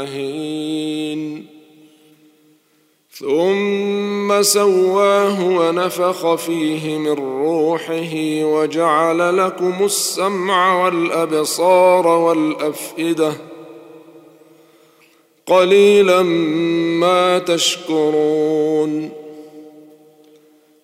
مهين ثم سواه ونفخ فيه من روحه وجعل لكم السمع والأبصار والأفئدة. قليلا ما تشكرون.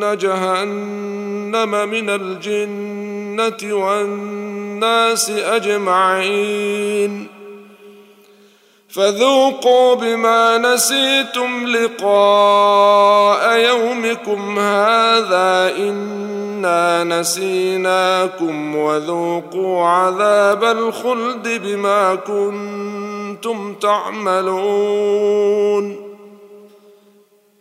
لاملان جهنم من الجنة والناس أجمعين. فذوقوا بما نسيتم لقاء يومكم هذا إنا نسيناكم وذوقوا عذاب الخلد بما كنتم تعملون.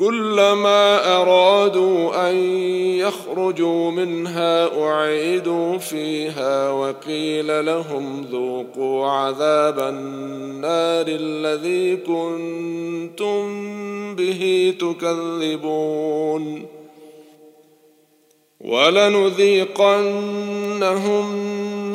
كلما أرادوا أن يخرجوا منها أعيدوا فيها وقيل لهم ذوقوا عذاب النار الذي كنتم به تكذبون. ولنذيقنهم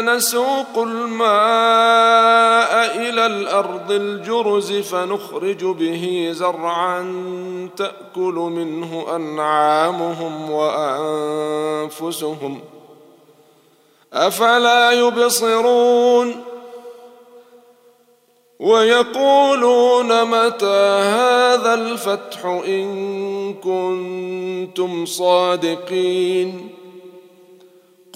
نسوق الماء إلى الأرض الجرز فنخرج به زرعا تأكل منه أنعامهم وأنفسهم أفلا يبصرون ويقولون متى هذا الفتح إن كنتم صادقين